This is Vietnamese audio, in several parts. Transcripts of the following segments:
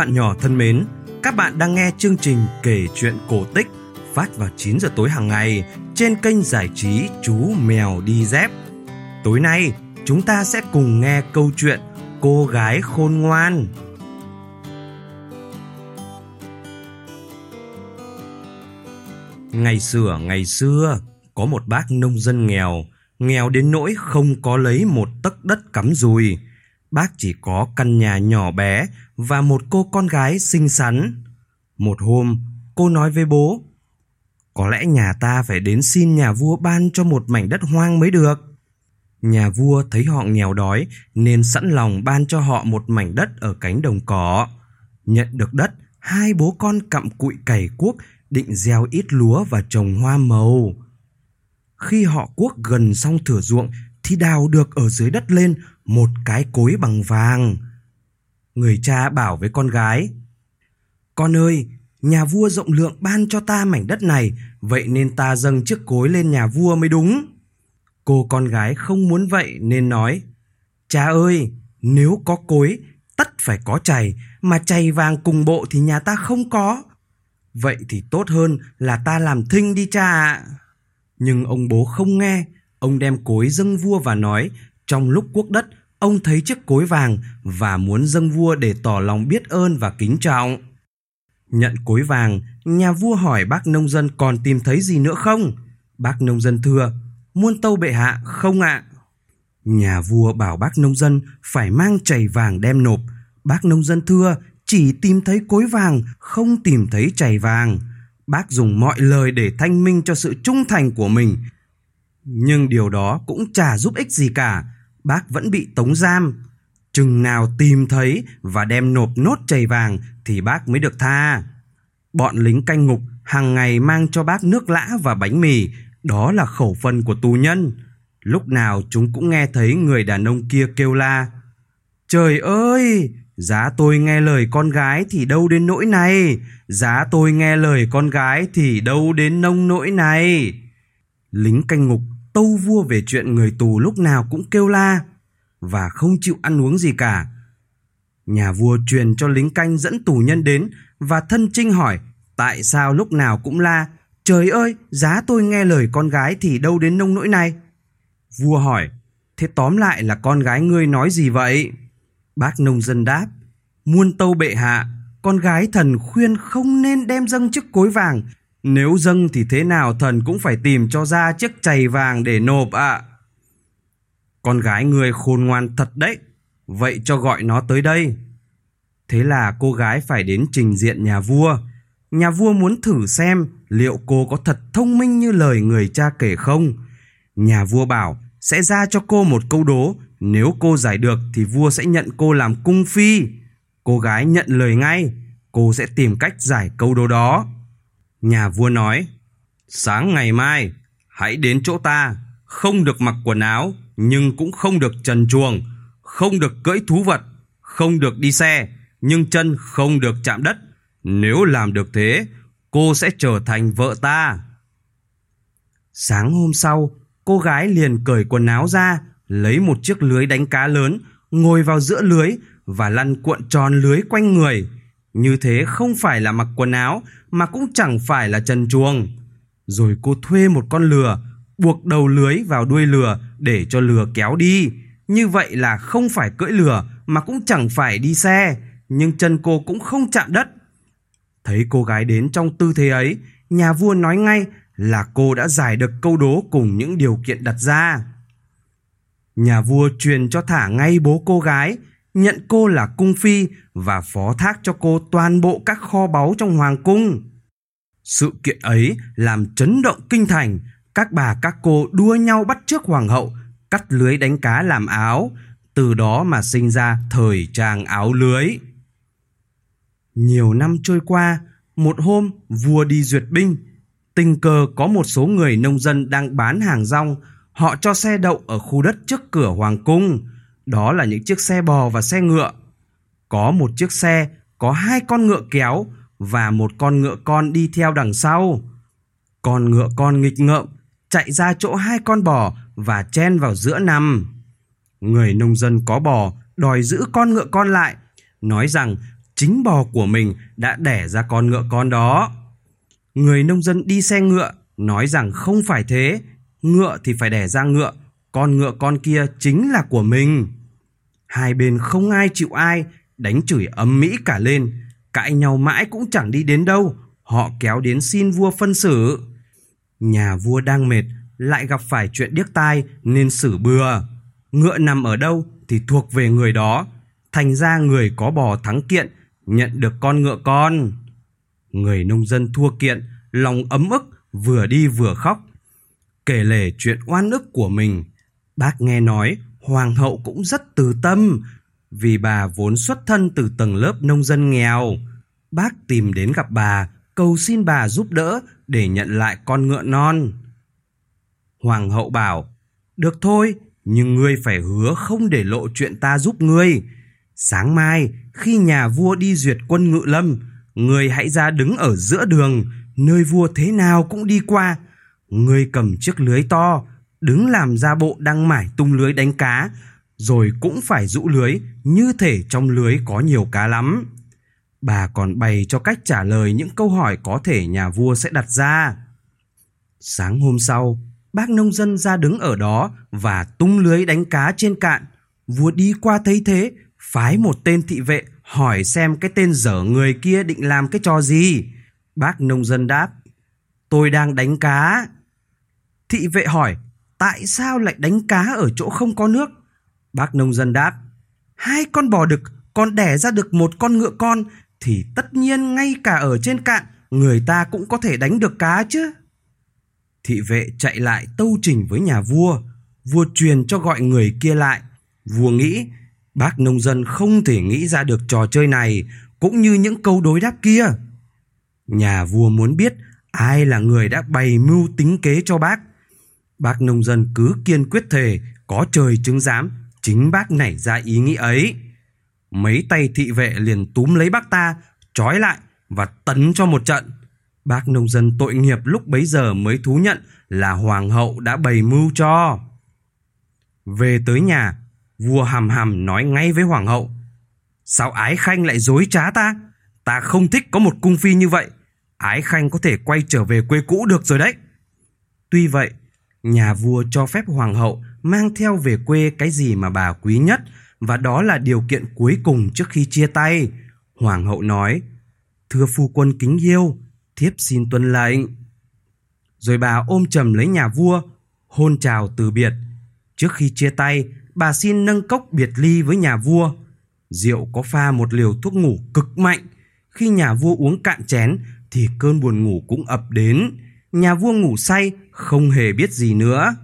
bạn nhỏ thân mến, các bạn đang nghe chương trình kể chuyện cổ tích phát vào 9 giờ tối hàng ngày trên kênh giải trí Chú Mèo Đi Dép. Tối nay, chúng ta sẽ cùng nghe câu chuyện Cô gái khôn ngoan. Ngày xưa, ngày xưa, có một bác nông dân nghèo, nghèo đến nỗi không có lấy một tấc đất cắm dùi. Bác chỉ có căn nhà nhỏ bé và một cô con gái xinh xắn. Một hôm, cô nói với bố, có lẽ nhà ta phải đến xin nhà vua ban cho một mảnh đất hoang mới được. Nhà vua thấy họ nghèo đói nên sẵn lòng ban cho họ một mảnh đất ở cánh đồng cỏ. Nhận được đất, hai bố con cặm cụi cày cuốc định gieo ít lúa và trồng hoa màu. Khi họ cuốc gần xong thửa ruộng thì đào được ở dưới đất lên một cái cối bằng vàng. Người cha bảo với con gái, Con ơi, nhà vua rộng lượng ban cho ta mảnh đất này, vậy nên ta dâng chiếc cối lên nhà vua mới đúng. Cô con gái không muốn vậy nên nói, Cha ơi, nếu có cối, tất phải có chày, mà chày vàng cùng bộ thì nhà ta không có. Vậy thì tốt hơn là ta làm thinh đi cha ạ. Nhưng ông bố không nghe, ông đem cối dâng vua và nói, trong lúc quốc đất, ông thấy chiếc cối vàng và muốn dâng vua để tỏ lòng biết ơn và kính trọng. Nhận cối vàng, nhà vua hỏi bác nông dân còn tìm thấy gì nữa không? Bác nông dân thưa, muôn tâu bệ hạ không ạ. Nhà vua bảo bác nông dân phải mang chày vàng đem nộp. Bác nông dân thưa, chỉ tìm thấy cối vàng, không tìm thấy chày vàng. Bác dùng mọi lời để thanh minh cho sự trung thành của mình. Nhưng điều đó cũng chả giúp ích gì cả. Bác vẫn bị tống giam. Chừng nào tìm thấy và đem nộp nốt chày vàng thì bác mới được tha. Bọn lính canh ngục hàng ngày mang cho bác nước lã và bánh mì, đó là khẩu phần của tù nhân. Lúc nào chúng cũng nghe thấy người đàn ông kia kêu la. Trời ơi, giá tôi nghe lời con gái thì đâu đến nỗi này, giá tôi nghe lời con gái thì đâu đến nông nỗi này. Lính canh ngục tâu vua về chuyện người tù lúc nào cũng kêu la và không chịu ăn uống gì cả. Nhà vua truyền cho lính canh dẫn tù nhân đến và thân trinh hỏi tại sao lúc nào cũng la Trời ơi, giá tôi nghe lời con gái thì đâu đến nông nỗi này. Vua hỏi, thế tóm lại là con gái ngươi nói gì vậy? Bác nông dân đáp, muôn tâu bệ hạ, con gái thần khuyên không nên đem dâng chiếc cối vàng. Nếu dâng thì thế nào thần cũng phải tìm cho ra chiếc chày vàng để nộp ạ. À. Con gái người khôn ngoan thật đấy, vậy cho gọi nó tới đây. Thế là cô gái phải đến trình diện nhà vua. Nhà vua muốn thử xem liệu cô có thật thông minh như lời người cha kể không. Nhà vua bảo sẽ ra cho cô một câu đố, nếu cô giải được thì vua sẽ nhận cô làm cung phi. Cô gái nhận lời ngay, cô sẽ tìm cách giải câu đố đó. Nhà vua nói, sáng ngày mai, hãy đến chỗ ta, không được mặc quần áo, nhưng cũng không được trần chuồng, không được cưỡi thú vật, không được đi xe, nhưng chân không được chạm đất. Nếu làm được thế, cô sẽ trở thành vợ ta. Sáng hôm sau, cô gái liền cởi quần áo ra, lấy một chiếc lưới đánh cá lớn, ngồi vào giữa lưới và lăn cuộn tròn lưới quanh người. Như thế không phải là mặc quần áo mà cũng chẳng phải là trần chuồng. Rồi cô thuê một con lừa, buộc đầu lưới vào đuôi lừa để cho lừa kéo đi. Như vậy là không phải cưỡi lừa mà cũng chẳng phải đi xe, nhưng chân cô cũng không chạm đất. Thấy cô gái đến trong tư thế ấy, nhà vua nói ngay là cô đã giải được câu đố cùng những điều kiện đặt ra. Nhà vua truyền cho thả ngay bố cô gái, nhận cô là cung phi và phó thác cho cô toàn bộ các kho báu trong hoàng cung. Sự kiện ấy làm chấn động kinh thành, các bà các cô đua nhau bắt trước hoàng hậu, cắt lưới đánh cá làm áo, từ đó mà sinh ra thời trang áo lưới. Nhiều năm trôi qua, một hôm vua đi duyệt binh, tình cờ có một số người nông dân đang bán hàng rong, họ cho xe đậu ở khu đất trước cửa hoàng cung. Đó là những chiếc xe bò và xe ngựa. Có một chiếc xe có hai con ngựa kéo và một con ngựa con đi theo đằng sau. Con ngựa con nghịch ngợm chạy ra chỗ hai con bò và chen vào giữa nằm. Người nông dân có bò đòi giữ con ngựa con lại, nói rằng chính bò của mình đã đẻ ra con ngựa con đó. Người nông dân đi xe ngựa nói rằng không phải thế, ngựa thì phải đẻ ra ngựa, con ngựa con kia chính là của mình. Hai bên không ai chịu ai, đánh chửi ấm mỹ cả lên, cãi nhau mãi cũng chẳng đi đến đâu, họ kéo đến xin vua phân xử. Nhà vua đang mệt, lại gặp phải chuyện điếc tai nên xử bừa. Ngựa nằm ở đâu thì thuộc về người đó, thành ra người có bò thắng kiện, nhận được con ngựa con. Người nông dân thua kiện, lòng ấm ức, vừa đi vừa khóc. Kể lể chuyện oan ức của mình, bác nghe nói hoàng hậu cũng rất từ tâm, vì bà vốn xuất thân từ tầng lớp nông dân nghèo. Bác tìm đến gặp bà, cầu xin bà giúp đỡ để nhận lại con ngựa non. Hoàng hậu bảo, được thôi, nhưng ngươi phải hứa không để lộ chuyện ta giúp ngươi. Sáng mai, khi nhà vua đi duyệt quân ngự lâm, ngươi hãy ra đứng ở giữa đường, nơi vua thế nào cũng đi qua. Ngươi cầm chiếc lưới to, đứng làm ra bộ đang mải tung lưới đánh cá, rồi cũng phải rũ lưới như thể trong lưới có nhiều cá lắm. Bà còn bày cho cách trả lời những câu hỏi có thể nhà vua sẽ đặt ra. Sáng hôm sau, bác nông dân ra đứng ở đó và tung lưới đánh cá trên cạn. Vua đi qua thấy thế, phái một tên thị vệ hỏi xem cái tên dở người kia định làm cái trò gì. Bác nông dân đáp, tôi đang đánh cá. Thị vệ hỏi, tại sao lại đánh cá ở chỗ không có nước? Bác nông dân đáp, hai con bò đực còn đẻ ra được một con ngựa con thì tất nhiên ngay cả ở trên cạn người ta cũng có thể đánh được cá chứ. Thị vệ chạy lại tâu trình với nhà vua, vua truyền cho gọi người kia lại. Vua nghĩ bác nông dân không thể nghĩ ra được trò chơi này cũng như những câu đối đáp kia. Nhà vua muốn biết ai là người đã bày mưu tính kế cho bác. Bác nông dân cứ kiên quyết thề có trời chứng giám chính bác nảy ra ý nghĩ ấy. Mấy tay thị vệ liền túm lấy bác ta, trói lại và tấn cho một trận. Bác nông dân tội nghiệp lúc bấy giờ mới thú nhận là hoàng hậu đã bày mưu cho. Về tới nhà, vua hàm hàm nói ngay với hoàng hậu. Sao ái khanh lại dối trá ta? Ta không thích có một cung phi như vậy. Ái khanh có thể quay trở về quê cũ được rồi đấy. Tuy vậy, nhà vua cho phép hoàng hậu mang theo về quê cái gì mà bà quý nhất và đó là điều kiện cuối cùng trước khi chia tay. Hoàng hậu nói, thưa phu quân kính yêu, thiếp xin tuân lệnh. Rồi bà ôm chầm lấy nhà vua, hôn chào từ biệt. Trước khi chia tay, bà xin nâng cốc biệt ly với nhà vua. Rượu có pha một liều thuốc ngủ cực mạnh. Khi nhà vua uống cạn chén thì cơn buồn ngủ cũng ập đến. Nhà vua ngủ say, không hề biết gì nữa.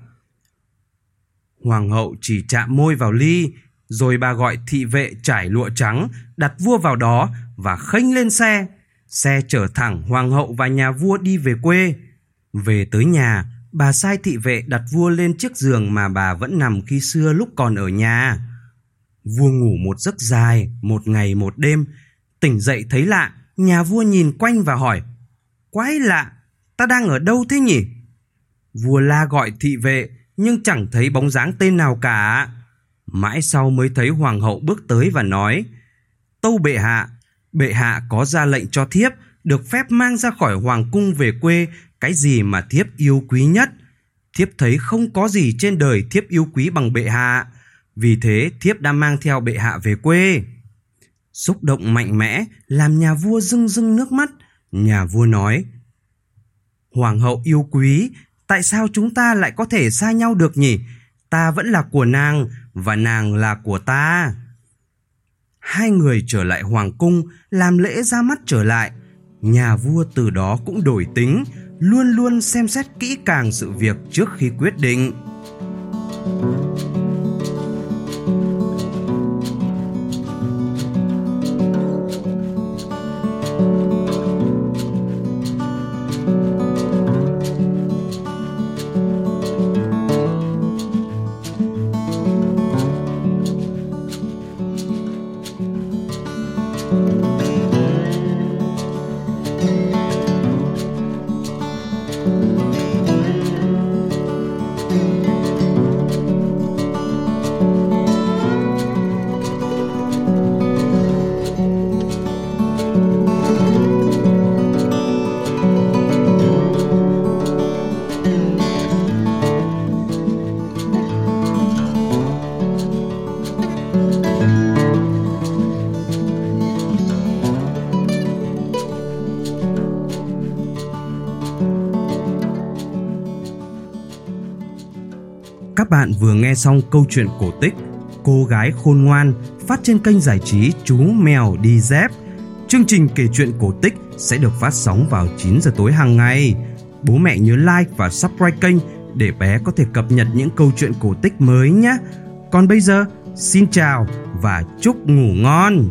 Hoàng hậu chỉ chạm môi vào ly, rồi bà gọi thị vệ trải lụa trắng, đặt vua vào đó và khênh lên xe. Xe chở thẳng hoàng hậu và nhà vua đi về quê. Về tới nhà, bà sai thị vệ đặt vua lên chiếc giường mà bà vẫn nằm khi xưa lúc còn ở nhà. Vua ngủ một giấc dài, một ngày một đêm. Tỉnh dậy thấy lạ, nhà vua nhìn quanh và hỏi, Quái lạ, ta đang ở đâu thế nhỉ? Vua la gọi thị vệ, nhưng chẳng thấy bóng dáng tên nào cả. Mãi sau mới thấy hoàng hậu bước tới và nói, Tâu bệ hạ, bệ hạ có ra lệnh cho thiếp được phép mang ra khỏi hoàng cung về quê cái gì mà thiếp yêu quý nhất. Thiếp thấy không có gì trên đời thiếp yêu quý bằng bệ hạ, vì thế thiếp đã mang theo bệ hạ về quê. Xúc động mạnh mẽ làm nhà vua rưng rưng nước mắt. Nhà vua nói, Hoàng hậu yêu quý, tại sao chúng ta lại có thể xa nhau được nhỉ? Ta vẫn là của nàng và nàng là của ta. Hai người trở lại hoàng cung làm lễ ra mắt trở lại. Nhà vua từ đó cũng đổi tính, luôn luôn xem xét kỹ càng sự việc trước khi quyết định. Thank you Vừa nghe xong câu chuyện cổ tích Cô gái khôn ngoan phát trên kênh giải trí Chú Mèo Đi Dép. Chương trình kể chuyện cổ tích sẽ được phát sóng vào 9 giờ tối hàng ngày. Bố mẹ nhớ like và subscribe kênh để bé có thể cập nhật những câu chuyện cổ tích mới nhé. Còn bây giờ, xin chào và chúc ngủ ngon.